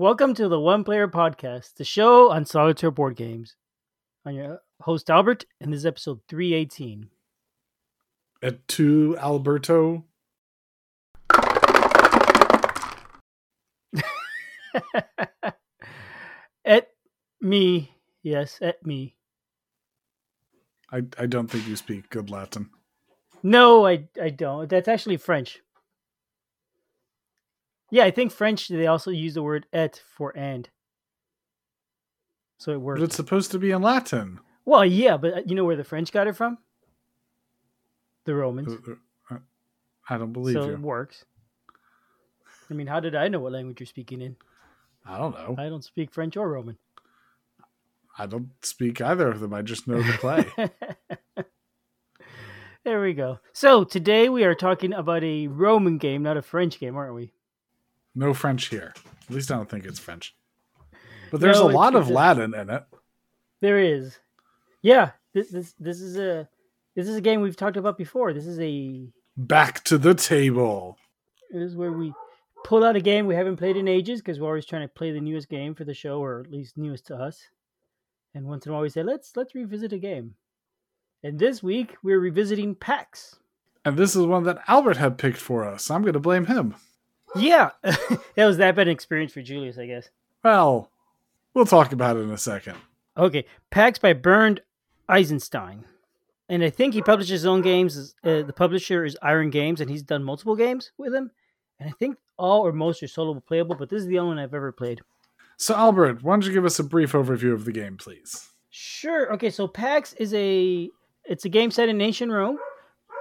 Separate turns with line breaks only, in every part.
Welcome to the One Player Podcast, the show on solitaire board games. I'm your host Albert, and this is episode 318.
At two Alberto.
et me, yes, et me.
I, I don't think you speak good Latin.
No, I I don't. That's actually French. Yeah, I think French they also use the word et for and. So it works.
But it's supposed to be in Latin.
Well, yeah, but uh, you know where the French got it from? The Romans.
Uh, uh, I don't believe
so
you.
it works. I mean, how did I know what language you're speaking in?
I don't know.
I don't speak French or Roman.
I don't speak either of them. I just know the play.
there we go. So today we are talking about a Roman game, not a French game, aren't we?
No French here. At least I don't think it's French. But there's
No,
a lot of Latin in it.
There is. Yeah, this, this this is a this is a game we've talked about before. This is a
Back to the table.
this is where we pull out a game we haven't played in ages because we're always trying to play the newest game for the show, or at least newest to us. And once in a while we say, let's let's revisit a game. And this week we're revisiting PAX.
And this is one that Albert had picked for us. I'm going to blame him.
Yeah, that was that bad an experience for Julius, I guess.
Well, we'll talk about it in a second.
Okay, PAX by Bernd Eisenstein. And I think he publishes his own games. Uh, the publisher is Iron Games, and he's done multiple games with him. And I think all or most are solo playable, but this is the only one I've ever played.
So, Albert, why don't you give us a brief overview of the game, please?
Sure. Okay, so PAX is a it's a game set in ancient Rome.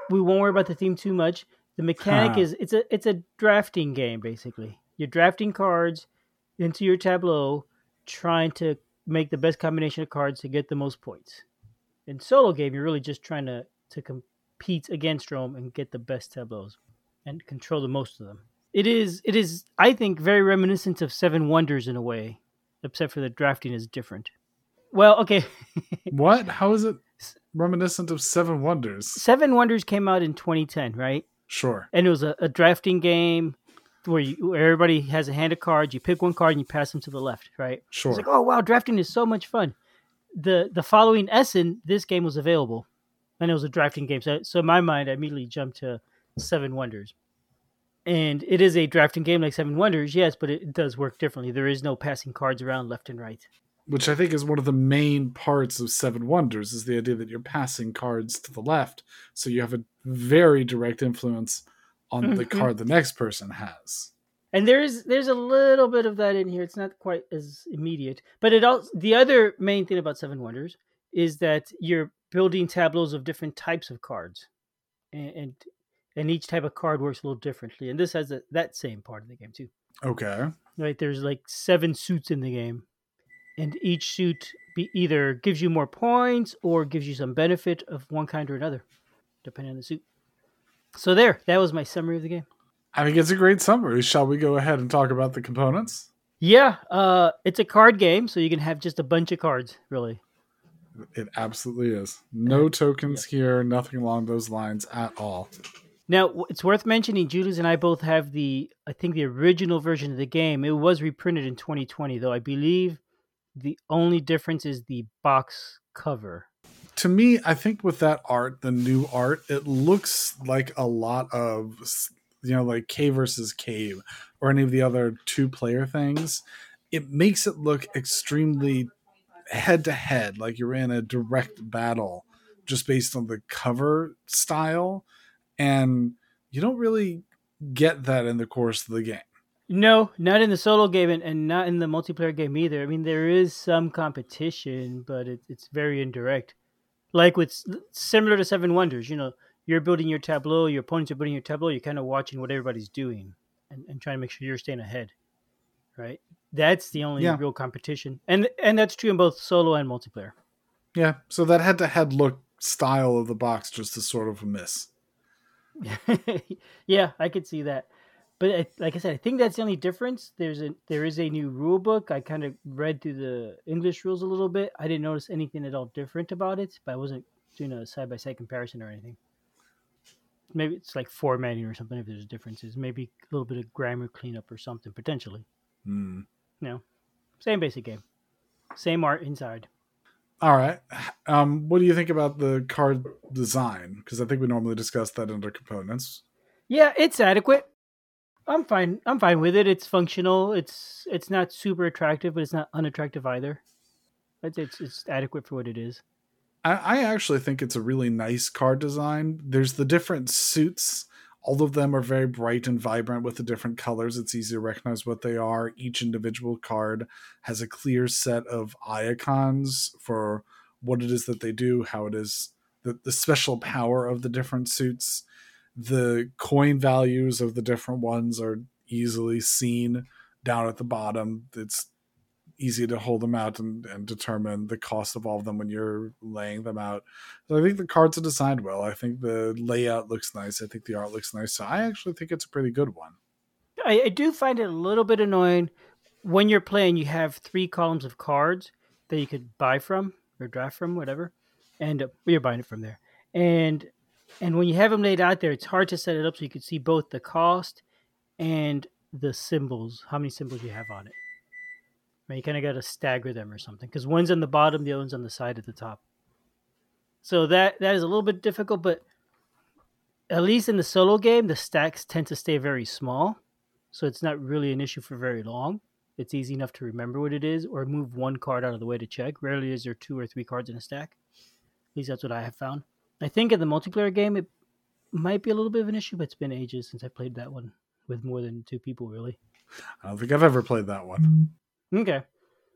We won't worry about the theme too much. The mechanic
Huh.
is it's a it's a drafting game basically. You're drafting cards into your tableau, trying to make the best combination of cards to get the most points. In solo game, you're really just trying to to compete against Rome and get the best tableaus and control the most of them. It is it is I think very reminiscent of Seven Wonders in a way, except for the drafting is different. Well, okay.
What? How is it reminiscent of Seven Wonders?
Seven Wonders came out in 2010, right?
Sure.
And it was a, a drafting game where, you, where everybody has a hand of cards. You pick one card and you pass them to the left, right?
Sure.
It's like, oh wow, drafting is so much fun. The the following Essen, this game was available, and it was a drafting game. So, so in my mind, I immediately jumped to Seven Wonders, and it is a drafting game like Seven Wonders, yes, but it does work differently. There is no passing cards around left and right.
Which I think is one of the main parts of Seven Wonders is the idea that you're passing cards to the left, so you have a very direct influence on the
Mhm.
card the next person has.
And there's there's a little bit of that in here. It's not quite as immediate, but it also the other main thing about Seven Wonders is that you're building tableaus of different types of cards, and and, and each type of card works a little differently. And this has a, that same part of the game too.
Okay.
Right? There's like seven suits in the game, and each suit be either gives you more points or gives you some benefit of one kind or another, depending on the suit. So there, that was my summary of the game.
I think it's a great summary. Shall we go ahead and talk about the components?
Yeah, uh, it's a card game, so you can have just a bunch of cards, really.
It absolutely is. No tokens here, nothing along those lines at all.
Now, it's worth mentioning, Julius and I both have the, I think, the original version of the game. It was reprinted in 2020, though I believe the only difference is the box cover.
To me, I think with that art, the new art, it looks like a lot of, you know, like Cave versus Cave or any of the other two player things. It makes it look extremely head to head, like you're in a direct battle just based on the cover style. And you don't really get that in the course of the game.
No, not in the solo game and, and not in the multiplayer game either. I mean, there is some competition, but it, it's very indirect. Like with similar to Seven Wonders, you know, you're building your tableau, your opponents are building your tableau, you're kind of watching what everybody's doing and, and trying to make sure you're staying ahead, right? That's the only
Yeah.
real competition, and and that's true in both solo and multiplayer.
Yeah. So that head to head look style of the box just is sort of a miss.
yeah, I could see that. But I, like I said, I think that's the only difference. There's a there is a new rule book. I kind of read through the English rules a little bit. I didn't notice anything at all different about it, but I wasn't doing a side by side comparison or anything. Maybe it's like formatting or something. If there's differences, maybe a little bit of grammar cleanup or something potentially.
Hmm.
No, same basic game, same art inside.
All right. Um, what do you think about the card design? Because I think we normally discuss that under components.
Yeah, it's adequate. I'm fine. I'm fine with it. It's functional. It's it's not super attractive, but it's not unattractive either. It's it's, it's adequate for what it is.
I, I actually think it's a really nice card design. There's the different suits. All of them are very bright and vibrant with the different colors. It's easy to recognize what they are. Each individual card has a clear set of icons for what it is that they do, how it is the, the special power of the different suits the coin values of the different ones are easily seen down at the bottom. It's easy to hold them out and, and determine the cost of all of them when you're laying them out. So I think the cards are designed well. I think the layout looks nice. I think the art looks nice. So I actually think it's a pretty good one.
I, I do find it a little bit annoying when you're playing. You have three columns of cards that you could buy from or draft from, whatever, and uh, you're buying it from there. And and when you have them laid out there, it's hard to set it up so you can see both the cost and the symbols, how many symbols you have on it. Mean, you kind of got to stagger them or something because one's on the bottom, the other one's on the side at the top. So that that is a little bit difficult, but at least in the solo game, the stacks tend to stay very small, so it's not really an issue for very long. It's easy enough to remember what it is or move one card out of the way to check. Rarely is there two or three cards in a stack. At least that's what I have found. I think in the multiplayer game it might be a little bit of an issue, but it's been ages since I played that one with more than two people. Really,
I don't think I've ever played that one.
Okay,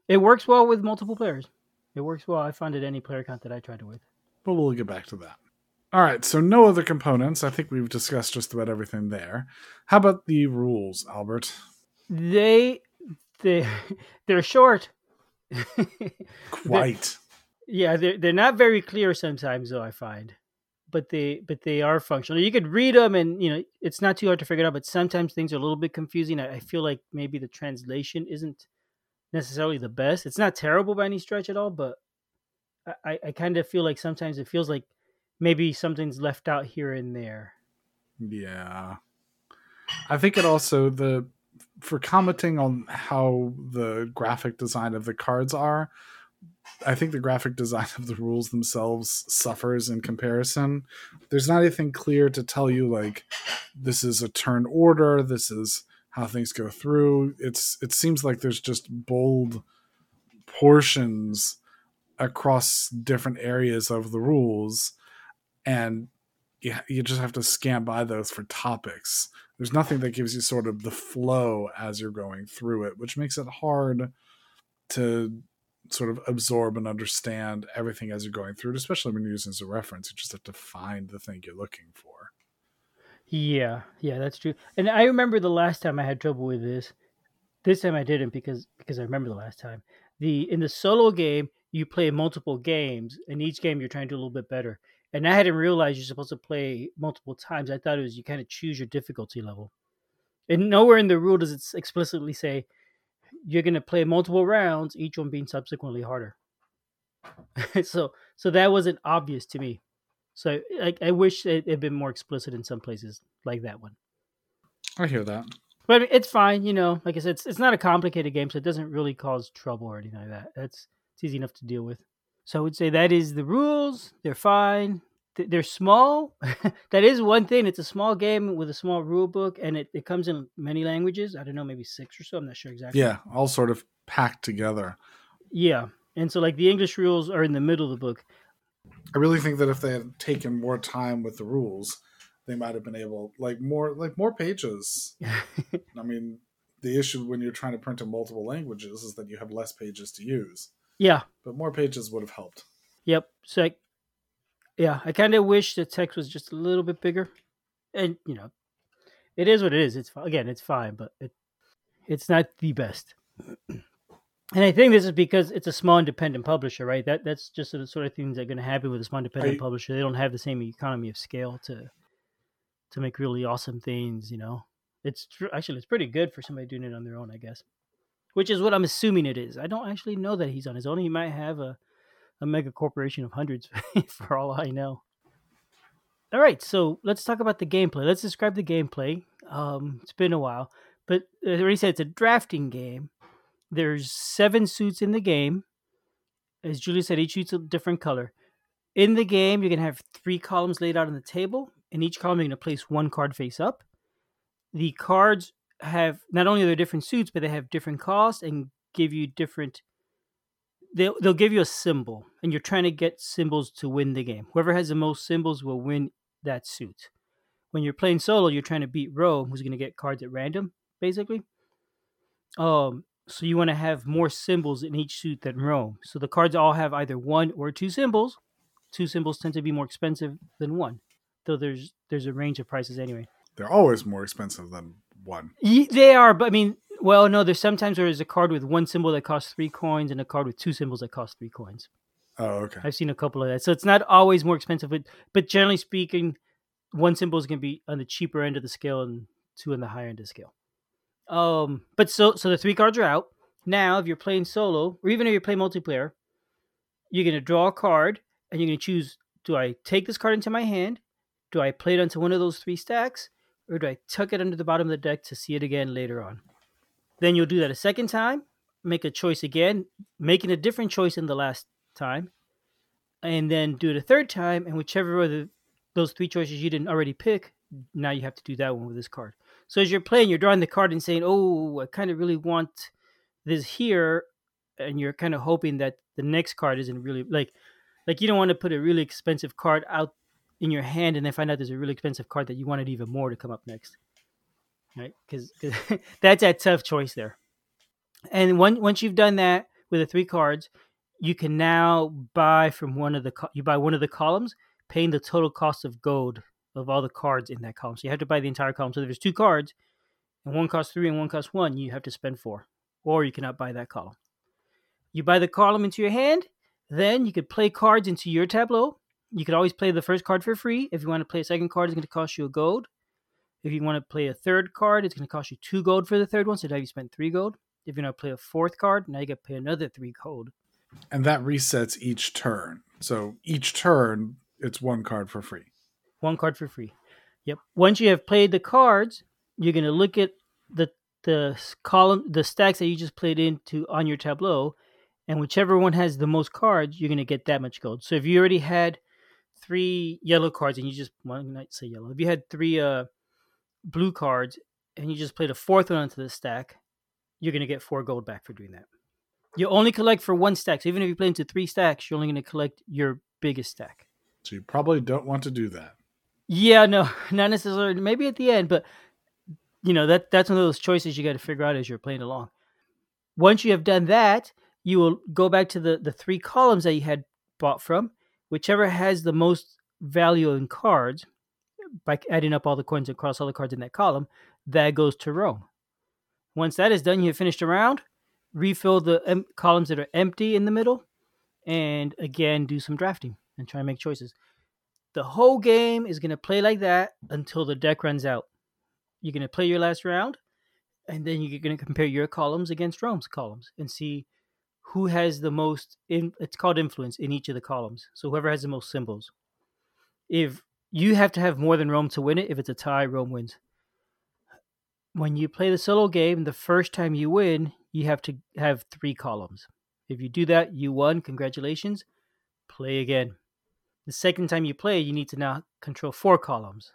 it works well with multiple players. It works well. I found it any player count that I tried it with.
But we'll get back to that. All right, so no other components. I think we've discussed just about everything there. How about the rules, Albert?
They they they're short.
Quite.
Yeah, they're they're not very clear sometimes, though I find, but they but they are functional. You could read them, and you know it's not too hard to figure it out. But sometimes things are a little bit confusing. I, I feel like maybe the translation isn't necessarily the best. It's not terrible by any stretch at all, but I I kind of feel like sometimes it feels like maybe something's left out here and there.
Yeah, I think it also the for commenting on how the graphic design of the cards are I think the graphic design of the rules themselves suffers in comparison. There's not anything clear to tell you like this is a turn order, this is how things go through. It's it seems like there's just bold portions across different areas of the rules and you, you just have to scan by those for topics. There's nothing that gives you sort of the flow as you're going through it, which makes it hard to sort of absorb and understand everything as you're going through it, especially when you're using as a reference. You just have to find the thing you're looking for.
Yeah, yeah, that's true. And I remember the last time I had trouble with this. This time I didn't because because I remember the last time. The in the solo game you play multiple games, and each game you're trying to do a little bit better. And I hadn't realized you're supposed to play multiple times. I thought it was you kind of choose your difficulty level. And nowhere in the rule does it explicitly say you're going to play multiple rounds, each one being subsequently harder. so so that wasn't obvious to me. So I, I wish it had been more explicit in some places like that one.
I hear that.
But it's fine, you know. Like I said, it's, it's not a complicated game, so it doesn't really cause trouble or anything like that. That's it's easy enough to deal with. So I would say that is the rules. They're fine they're small. that is one thing. It's a small game with a small rule book, and it, it comes in many languages. I don't know, maybe six or so. I'm not sure exactly.
Yeah, all sort of packed together.
Yeah, and so like the English rules are in the middle of the book.
I really think that if they had taken more time with the rules, they might have been able like more like more pages. I mean, the issue when you're trying to print in multiple languages is that you have less pages to use.
Yeah,
but more pages would have helped.
Yep. So like, yeah, I kind of wish the text was just a little bit bigger, and you know, it is what it is. It's again, it's fine, but it it's not the best. And I think this is because it's a small independent publisher, right? That that's just the sort of things that are going to happen with a small independent publisher. They don't have the same economy of scale to to make really awesome things. You know, it's tr- actually it's pretty good for somebody doing it on their own, I guess. Which is what I'm assuming it is. I don't actually know that he's on his own. He might have a a mega corporation of hundreds for all I know. All right, so let's talk about the gameplay. Let's describe the gameplay. Um, it's been a while, but as I already said, it's a drafting game. There's seven suits in the game. As Julius said, each suit's a different color. In the game, you're gonna have three columns laid out on the table. In each column, you're gonna place one card face up. The cards have not only are they different suits, but they have different costs and give you different. They'll they'll give you a symbol, and you're trying to get symbols to win the game. Whoever has the most symbols will win that suit. When you're playing solo, you're trying to beat Rome, who's gonna get cards at random, basically. Um, so you want to have more symbols in each suit than Rome. So the cards all have either one or two symbols. Two symbols tend to be more expensive than one, though there's there's a range of prices anyway.
They're always more expensive than one.
Ye- They are, but I mean, well, no. There's sometimes where there's a card with one symbol that costs three coins and a card with two symbols that cost three coins.
Oh, okay.
I've seen a couple of that, so it's not always more expensive, but but generally speaking, one symbol is going to be on the cheaper end of the scale and two on the higher end of the scale. Um, but so so the three cards are out now. If you're playing solo, or even if you're playing multiplayer, you're going to draw a card and you're going to choose: Do I take this card into my hand? Do I play it onto one of those three stacks, or do I tuck it under the bottom of the deck to see it again later on? Then you'll do that a second time, make a choice again, making a different choice in the last time, and then do it a third time, and whichever of those three choices you didn't already pick, now you have to do that one with this card. So as you're playing, you're drawing the card and saying, "Oh, I kind of really want this here," and you're kind of hoping that the next card isn't really like, like you don't want to put a really expensive card out in your hand and then find out there's a really expensive card that you wanted even more to come up next, right? Because that's that tough choice there. And once once you've done that with the three cards, you can now buy from one of the you buy one of the columns, paying the total cost of gold of all the cards in that column. So you have to buy the entire column. So if there's two cards, and one costs three and one costs one, you have to spend four, or you cannot buy that column. You buy the column into your hand, then you could play cards into your tableau. You could always play the first card for free. If you want to play a second card, it's going to cost you a gold. If you want to play a third card, it's going to cost you two gold for the third one. So now you spent three gold. If you want to play a fourth card, now you got to pay another three gold.
And that resets each turn. So each turn, it's one card for free.
One card for free. Yep. Once you have played the cards, you're going to look at the the column, the stacks that you just played into on your tableau, and whichever one has the most cards, you're going to get that much gold. So if you already had three yellow cards and you just well, not say yellow, if you had three uh blue cards and you just played a fourth one onto the stack, you're going to get four gold back for doing that. You only collect for one stack. So even if you play into three stacks, you're only going to collect your biggest stack.
So you probably don't want to do that.
Yeah, no, not necessarily. Maybe at the end, but you know that that's one of those choices you got to figure out as you're playing along. Once you have done that, you will go back to the the three columns that you had bought from, whichever has the most value in cards. By adding up all the coins across all the cards in that column, that goes to Rome. Once that is done, you have finished a round. Refill the em- columns that are empty in the middle, and again do some drafting and try and make choices the whole game is going to play like that until the deck runs out. You're going to play your last round, and then you're going to compare your columns against Rome's columns and see who has the most. In, it's called influence in each of the columns. So whoever has the most symbols. If you have to have more than Rome to win it, if it's a tie, Rome wins. When you play the solo game, the first time you win, you have to have three columns. If you do that, you won. Congratulations. Play again. The second time you play, you need to now control four columns.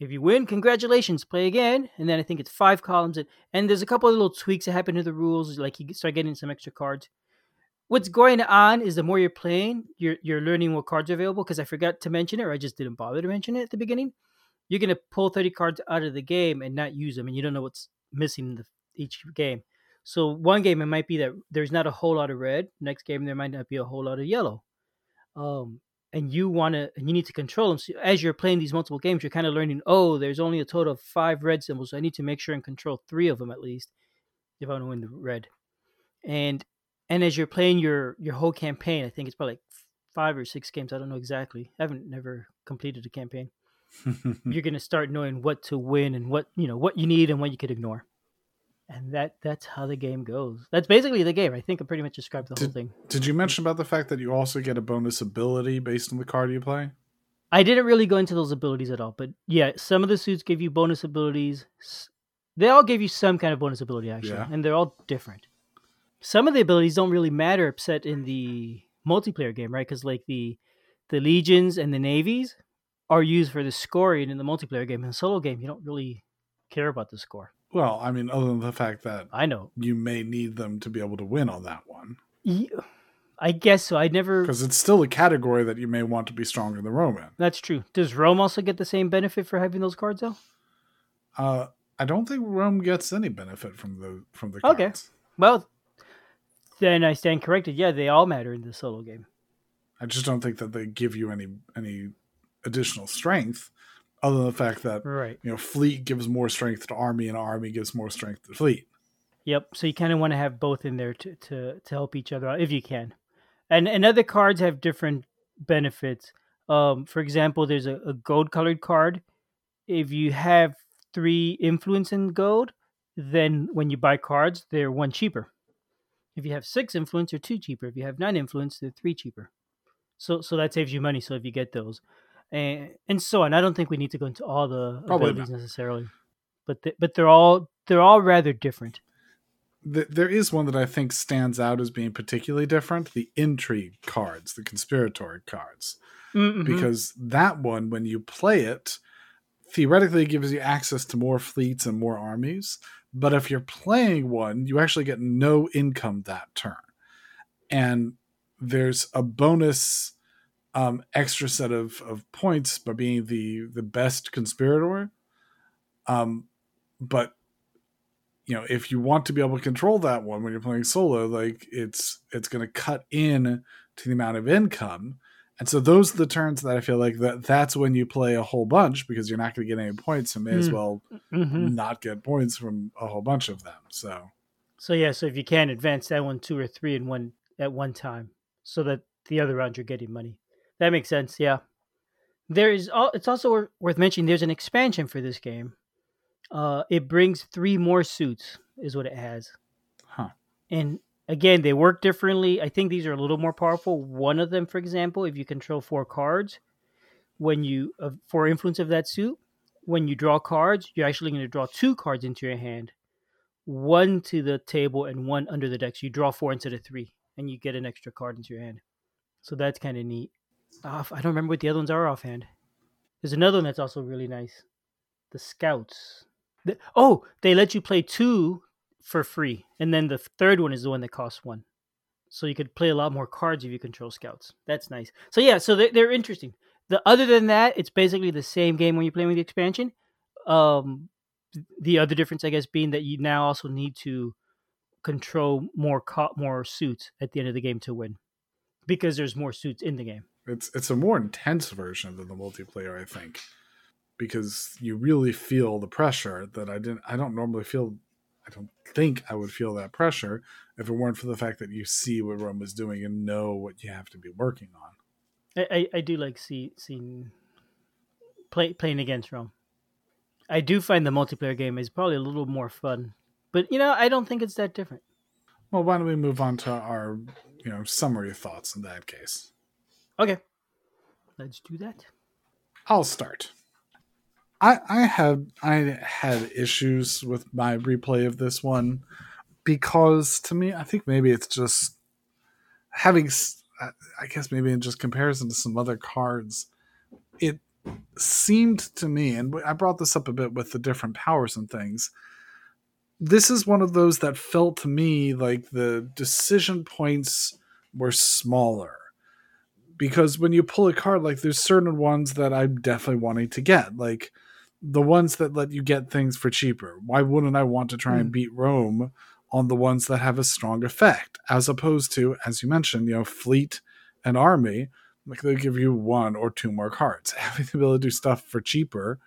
If you win, congratulations, play again. And then I think it's five columns. And, there's a couple of little tweaks that happen to the rules, like you start getting some extra cards. What's going on is the more you're playing, you're you're learning what cards are available. Because I forgot to mention it, or I just didn't bother to mention it at the beginning. You're gonna pull 30 cards out of the game and not use them, and you don't know what's missing in the, each game. So one game it might be that there's not a whole lot of red. Next game there might not be a whole lot of yellow. Um, and you want to and you need to control them. So as you're playing these multiple games, you're kind of learning. Oh, there's only a total of five red symbols, so I need to make sure and control three of them at least if I want to win the red. And and as you're playing your your whole campaign, I think it's probably like five or six games. I don't know exactly. I haven't never completed a campaign. you're gonna start knowing what to win and what you know what you need and what you could ignore. And that that's how the game goes. That's basically the game. I think I pretty much described the whole thing.
Did you mention about the fact that you also get a bonus ability based on the card you play?
I didn't really go into those abilities at all, but yeah, some of the suits give you bonus abilities. They all give you some kind of bonus ability actually,
Yeah.
and they're all different. Some of the abilities don't really matter except in the multiplayer game, right? Because like the the legions and the navies are used for the scoring in the multiplayer game. In the solo game, you don't really care about the score.
Well, I mean, other than the fact that
I know
you may need them to be able to win on that one.
Yeah, I guess so. I never.
Because it's still a category that you may want to be stronger than Rome in.
That's true. Does Rome also get the same benefit for having those cards though?
Uh, I don't think Rome gets any benefit from the from the cards.
Okay. Well, then I stand corrected. Yeah, they all matter in the solo game.
I just don't think that they give you any any additional strength, other than the fact that
Right.
you know fleet gives more strength to army and army gives more strength to fleet.
Yep. So you kind of want to have both in there to, to, to help each other out if you can. And and other cards have different benefits. Um, for example, there's a, a gold colored card. If you have three influence in gold, then when you buy cards, they're one cheaper. If you have six influence, they're two cheaper. If you have nine influence, they're three cheaper. So so that saves you money. So if you get those, and and so on. I don't think we need to go into all the
Probably
abilities necessarily, but the, but they're all they're all rather different.
Th- there is one that I think stands out as being particularly different: the intrigue cards, the conspiratory cards.
Mhm.
because that one when you play it theoretically gives you access to more fleets and more armies but if you're playing one you actually get no income that turn. And there's a bonus um, extra set of, of points by being the the best conspirator. Um, but you know if you want to be able to control that one when you're playing solo like it's it's going to cut in to the amount of income and so those are the turns that I feel like that that's when you play a whole bunch because you're not going to get any points and may as
Hmm.
well
Mhm.
not get points from a whole bunch of them. So
So yeah, so if you can advance that one two or three in one at one time, so that the other round you're getting money. That makes sense. Yeah. There is. All, It's also worth mentioning. There's an expansion for this game. Uh, it brings three more suits, is what it has.
Huh.
And again, they work differently. I think these are a little more powerful. One of them, for example, if you control four cards, when you uh, for influence of that suit, when you draw cards, you're actually going to draw two cards into your hand one to the table and one under the deck. So you draw four instead of three, and you get an extra card into your hand. So that's kind of neat. Off, I don't remember what the other ones are offhand. There's another one that's also really nice. The Scouts. The- oh, they let you play two for free, and then the third one is the one that costs one. So you could play a lot more cards if you control Scouts. That's nice. So yeah, so they're, they're interesting. The other than that, it's basically the same game when you're playing with the expansion. Um, the other difference, I guess, being that you now also need to control more co- more suits at the end of the game to win, because there's more suits in the game.
it's it's a more intense version than the multiplayer, I think, because you really feel the pressure that I didn't. I don't normally feel. I don't think I would feel that pressure if it weren't for the fact that you see what Rome is doing and know what you have to be working on.
I, I, I do like see, seeing play, playing against Rome. I do find the multiplayer game is probably a little more fun, but you know I don't think it's that different.
Well, why don't we move on to our you know summary thoughts in that case?
Okay, let's do that.
I'll start. I I had I had issues with my replay of this one because to me I think maybe it's just having I guess maybe in just comparison to some other cards it seemed to me and I brought this up a bit with the different powers and things this is one of those that felt to me like the decision points were smaller. Because when you pull a card like there's certain ones that i'm definitely wanting to get like the ones that let you get things for cheaper. Why wouldn't i want to try and
Hmm.
beat rome on the ones that have a strong effect as opposed to as you mentioned you know fleet and army? Like they give you one or two more cards. Having the ability to do stuff for cheaper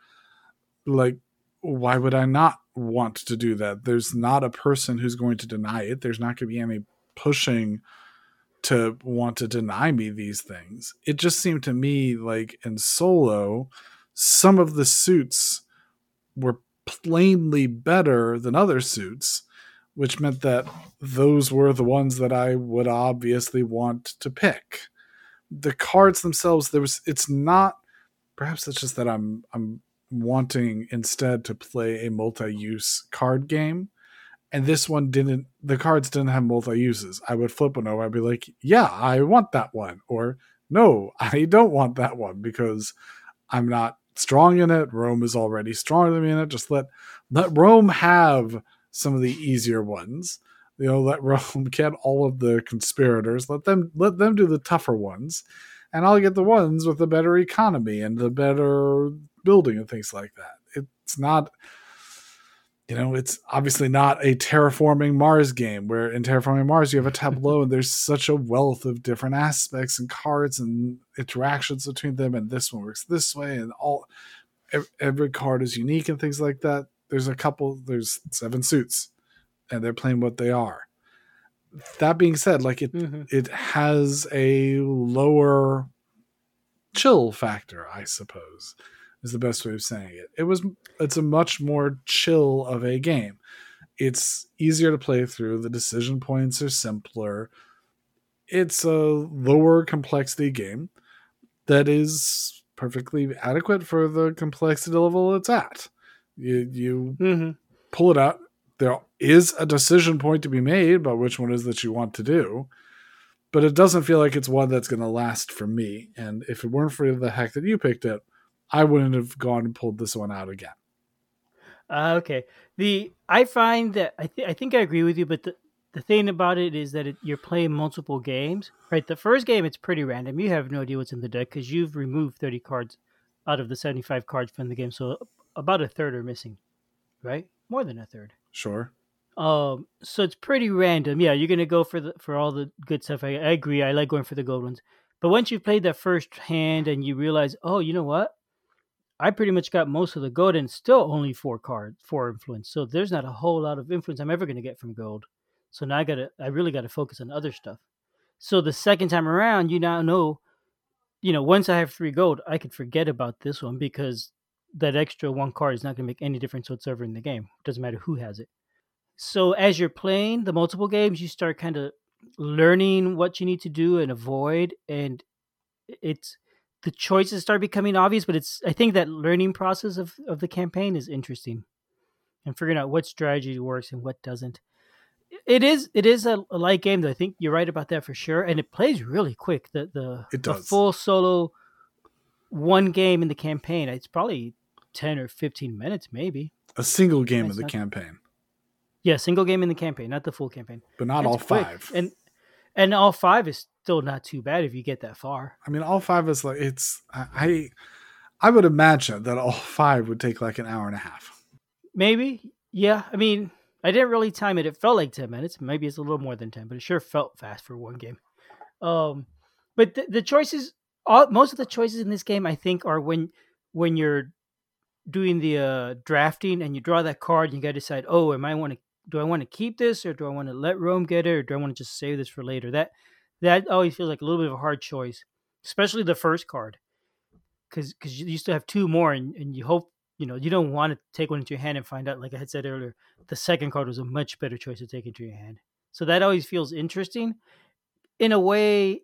like why would i not want to do that? There's not a person who's going to deny it. There's not going to be any pushing to want to deny me these things. It just seemed to me like in solo, some of the suits were plainly better than other suits, which meant that those were the ones that I would obviously want to pick. The cards themselves, there was it's not perhaps it's just that I'm I'm wanting instead to play a multi-use card game and this one didn't the cards didn't have multi uses i would flip one over i'd be like yeah i want that one or no i don't want that one because i'm not strong in it. Rome is already stronger than me in it. Just let let rome have some of the easier ones. You know let rome get all of the conspirators. Let them let them do the tougher ones. And i'll get the ones with the better economy and the better building and things like that. It's not you know, it's obviously not a terraforming Mars game where in terraforming Mars you have a tableau and there's such a wealth of different aspects and cards and interactions between them, and this one works this way, and all every card is unique and things like that. There's a couple, there's seven suits, and they're playing what they are. That being said, like it, mm-hmm. it has a lower chill factor, I suppose is the best way of saying it. It was it's a much more chill of a game. It's easier to play through. The decision points are simpler. It's a lower complexity game that is perfectly adequate for the complexity level it's at. You you mm-hmm. pull it out. There is a decision point to be made about which one is that you want to do, but it doesn't feel like it's one that's going to last for me. And if it weren't for the heck that you picked it, I wouldn't have gone and pulled this one out again.
Uh, okay. The I find that I th- I think I agree with you, but the the thing about it is that it, you're playing multiple games, right? The first game it's pretty random. You have no idea what's in the deck because you've removed 30 cards out of the 75 cards from the game, so about a third are missing, right? More than a third.
Sure.
Um, so it's pretty random. Yeah, you're gonna go for the for all the good stuff. I, I agree. I like going for the gold ones. But once you've played that first hand and you realize, oh, you know what? I pretty much got most of the gold and still only four cards, four influence. So there's not a whole lot of influence I'm ever going to get from gold. So now I got to, I really got to focus on other stuff. So the second time around, you now know, you know, once I have three gold, I could forget about this one because that extra one card is not going to make any difference whatsoever in the game. It doesn't matter who has it. So as you're playing the multiple games, you start kind of learning what you need to do and avoid, and it's the choices start becoming obvious, but it's I think that learning process of, of the campaign is interesting and figuring out what strategy works and what doesn't. It is it is a, a light game though. I think you're right about that for sure. And it plays really quick. The the,
it does.
the full solo one game in the campaign, it's probably ten or fifteen minutes maybe.
A single game of the campaign.
Yeah, single game in the campaign, not the full campaign.
But not all quick. five.
And and all five is still not too bad if you get that far.
I mean, all five is like it's I I would imagine that all five would take like an hour and a half.
Maybe, yeah. I mean, I didn't really time it. It felt like ten minutes. Maybe it's a little more than ten, but it sure felt fast for one game. Um, but the, the choices, all most of the choices in this game, I think, are when when you're doing the uh, drafting and you draw that card, and you got to decide, oh, am I want to do I want to keep this or do I want to let Rome get it or do I want to just save this for later? That that always feels like a little bit of a hard choice, especially the first card, because because you still have two more and, and you hope you know you don't want to take one into your hand and find out like I had said earlier the second card was a much better choice to take into your hand. So that always feels interesting, in a way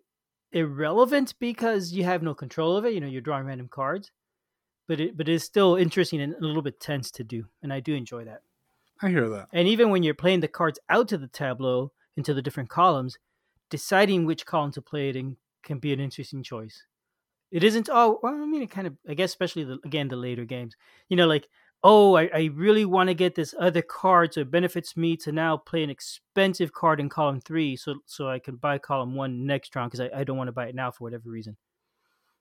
irrelevant because you have no control of it. You know you're drawing random cards, but it but it's still interesting and a little bit tense to do, and I do enjoy that.
I hear that.
And even when you're playing the cards out to the tableau into the different columns, deciding which column to play it in can be an interesting choice. It isn't. Oh, well, I mean, it kind of. I guess, especially the, again the later games. You know, like oh, I, I really want to get this other card, so it benefits me to now play an expensive card in column three, so so I can buy column one next round because I, I don't want to buy it now for whatever reason.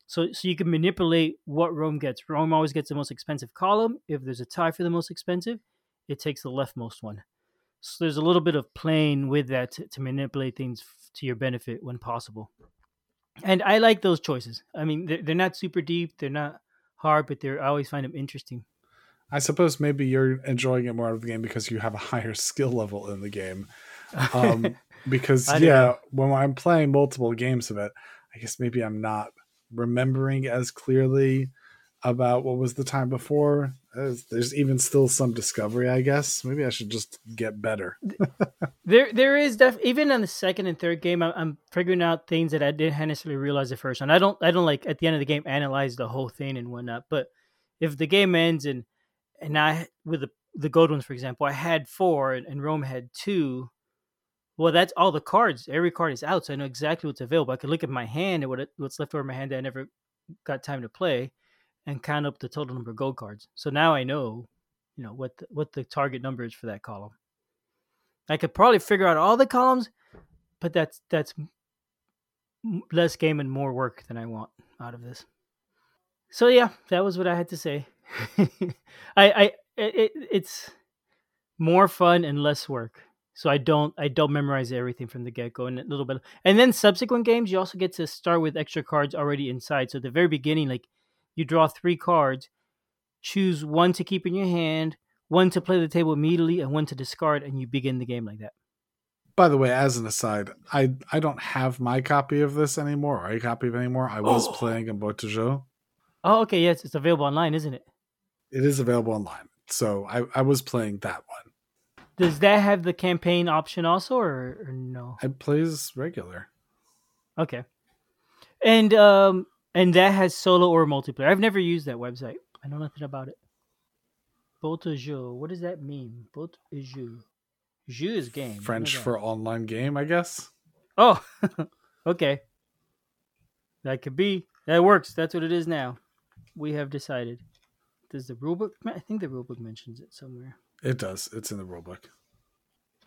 So so you can manipulate what Rome gets. Rome always gets the most expensive column. If there's a tie for the most expensive, it takes the leftmost one. So there's a little bit of playing with that to, to manipulate things to your benefit when possible. And I like those choices. I mean, they're, they're not super deep, they're not hard, but they're I always find them interesting.
I suppose maybe you're enjoying it more out of the game because you have a higher skill level in the game. Um, because yeah, know. when I'm playing multiple games of it, I guess maybe I'm not remembering as clearly about what was the time before. There's even still some discovery, I guess. Maybe I should just get better.
there, there is def even on the second and third game. I'm, figuring out things that I didn't necessarily realize the first one. I don't, I don't like at the end of the game analyze the whole thing and whatnot. But if the game ends and and I with a the gold ones, for example, I had four and, and Rome had two. Well, that's all the cards. Every card is out, so I know exactly what's available. I can look at my hand and what it, what's left over my hand that I never got time to play, and count up the total number of gold cards. So now I know, you know, what the, what the target number is for that column. I could probably figure out all the columns, but that's that's less game and more work than I want out of this. So yeah, that was what I had to say. I, I, it, it's more fun and less work. So I don't, I don't memorize everything from the get go, and a little bit, and then subsequent games you also get to start with extra cards already inside. So at the very beginning, like you draw three cards, choose one to keep in your hand, one to play the table immediately, and one to discard, and you begin the game like that.
By the way, as an aside, I I don't have my copy of this anymore, or a copy of it anymore. I was oh. playing in Boîte de
Oh, okay, yes, it's available online, isn't it?
It is available online. So I, I was playing that one.
Does that have the campaign option also, or, or no?
It plays regular.
Okay, and um, and that has solo or multiplayer. I've never used that website. I know nothing about it. Boîte jeu. What does that mean? Boîte jeu. Jeu is game.
French for online game, I guess.
Oh, okay. That could be. That works. That's what it is now. We have decided. Does the rulebook? I think the rulebook mentions it somewhere.
It does. It's in the rulebook.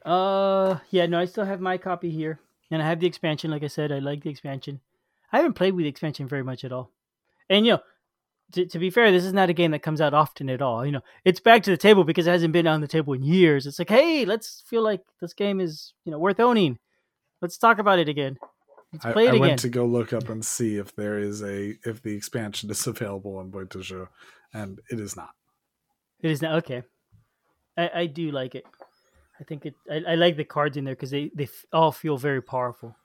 Uh, yeah. No, I still have my copy here, and I have the expansion. Like I said, I like the expansion. I haven't played with the expansion very much at all. And you know, to, to, be fair, this is not a game that comes out often at all. You know, it's back to the table because it hasn't been on the table in years. It's like, hey, let's feel like this game is you know worth owning. Let's talk about it again. Let's
I,
play it
I
again.
went to go look up and see if there is a if the expansion is available on Jeu, and it is not.
It is not okay. I, I do like it. I think it. I, I like the cards in there because they they all feel very powerful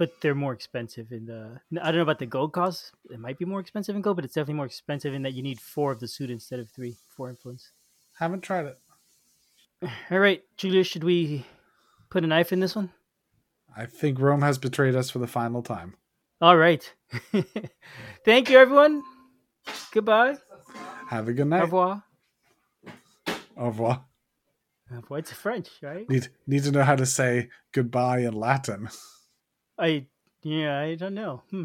but they're more expensive in the. I don't know about the gold cost. It might be more expensive in gold, but it's definitely more expensive in that you need four of the suit instead of three. Four influence.
Haven't tried it.
All right, Julius, should we put a knife in this one?
I think Rome has betrayed us for the final time.
All right. Thank you, everyone. Goodbye.
Have a good night.
Au revoir.
Au revoir.
Au revoir. It's French, right?
Need need to know how to say goodbye in Latin.
I yeah, I don't know. Hmm.